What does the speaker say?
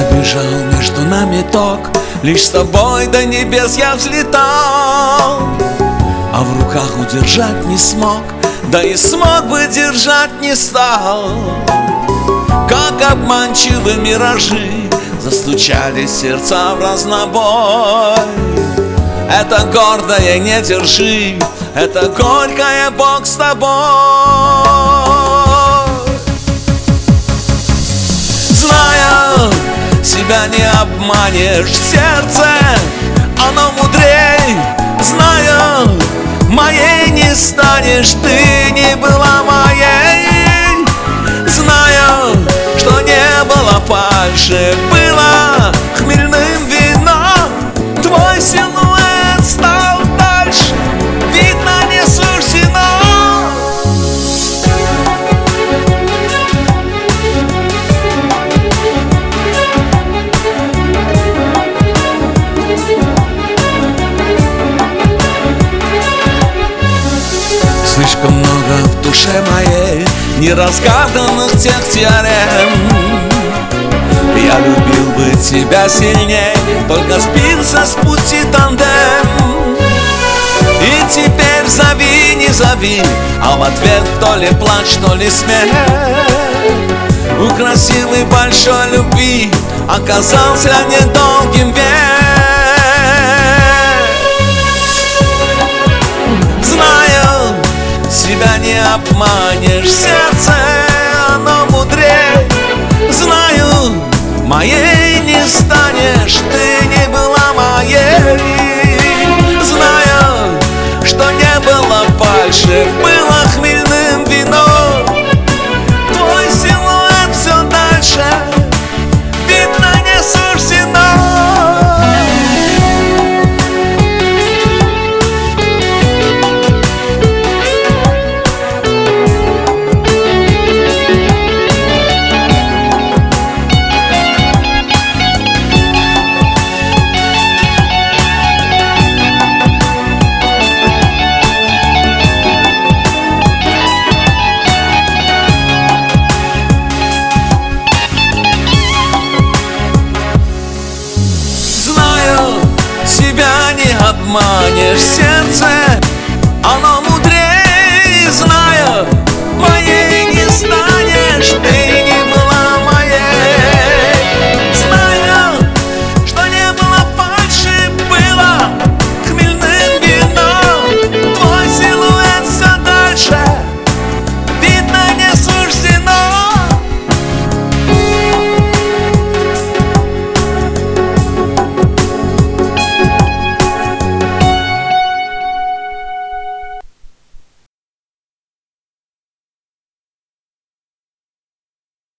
Пробежал между нами ток. Лишь с тобой до небес я взлетал. А в руках удержать не смог Да и смог бы держать не стал. Как обманчивы миражи Застучали сердца в разнобой. Это гордое не держи Это горькое Бог с тобой себя не обманешь. Сердце, оно мудрей Зная, моей не станешь. Ты не была моей Зная, что не было фальши душе моей Неразгаданных тех теорем. Я любил бы тебя сильней Только сбился с пути тандем. И теперь зови, не зови А в ответ то ли плач, то ли смех. У красивой большой любви Оказался недолгим век обманешь Сердце, обманешь Сердце, оно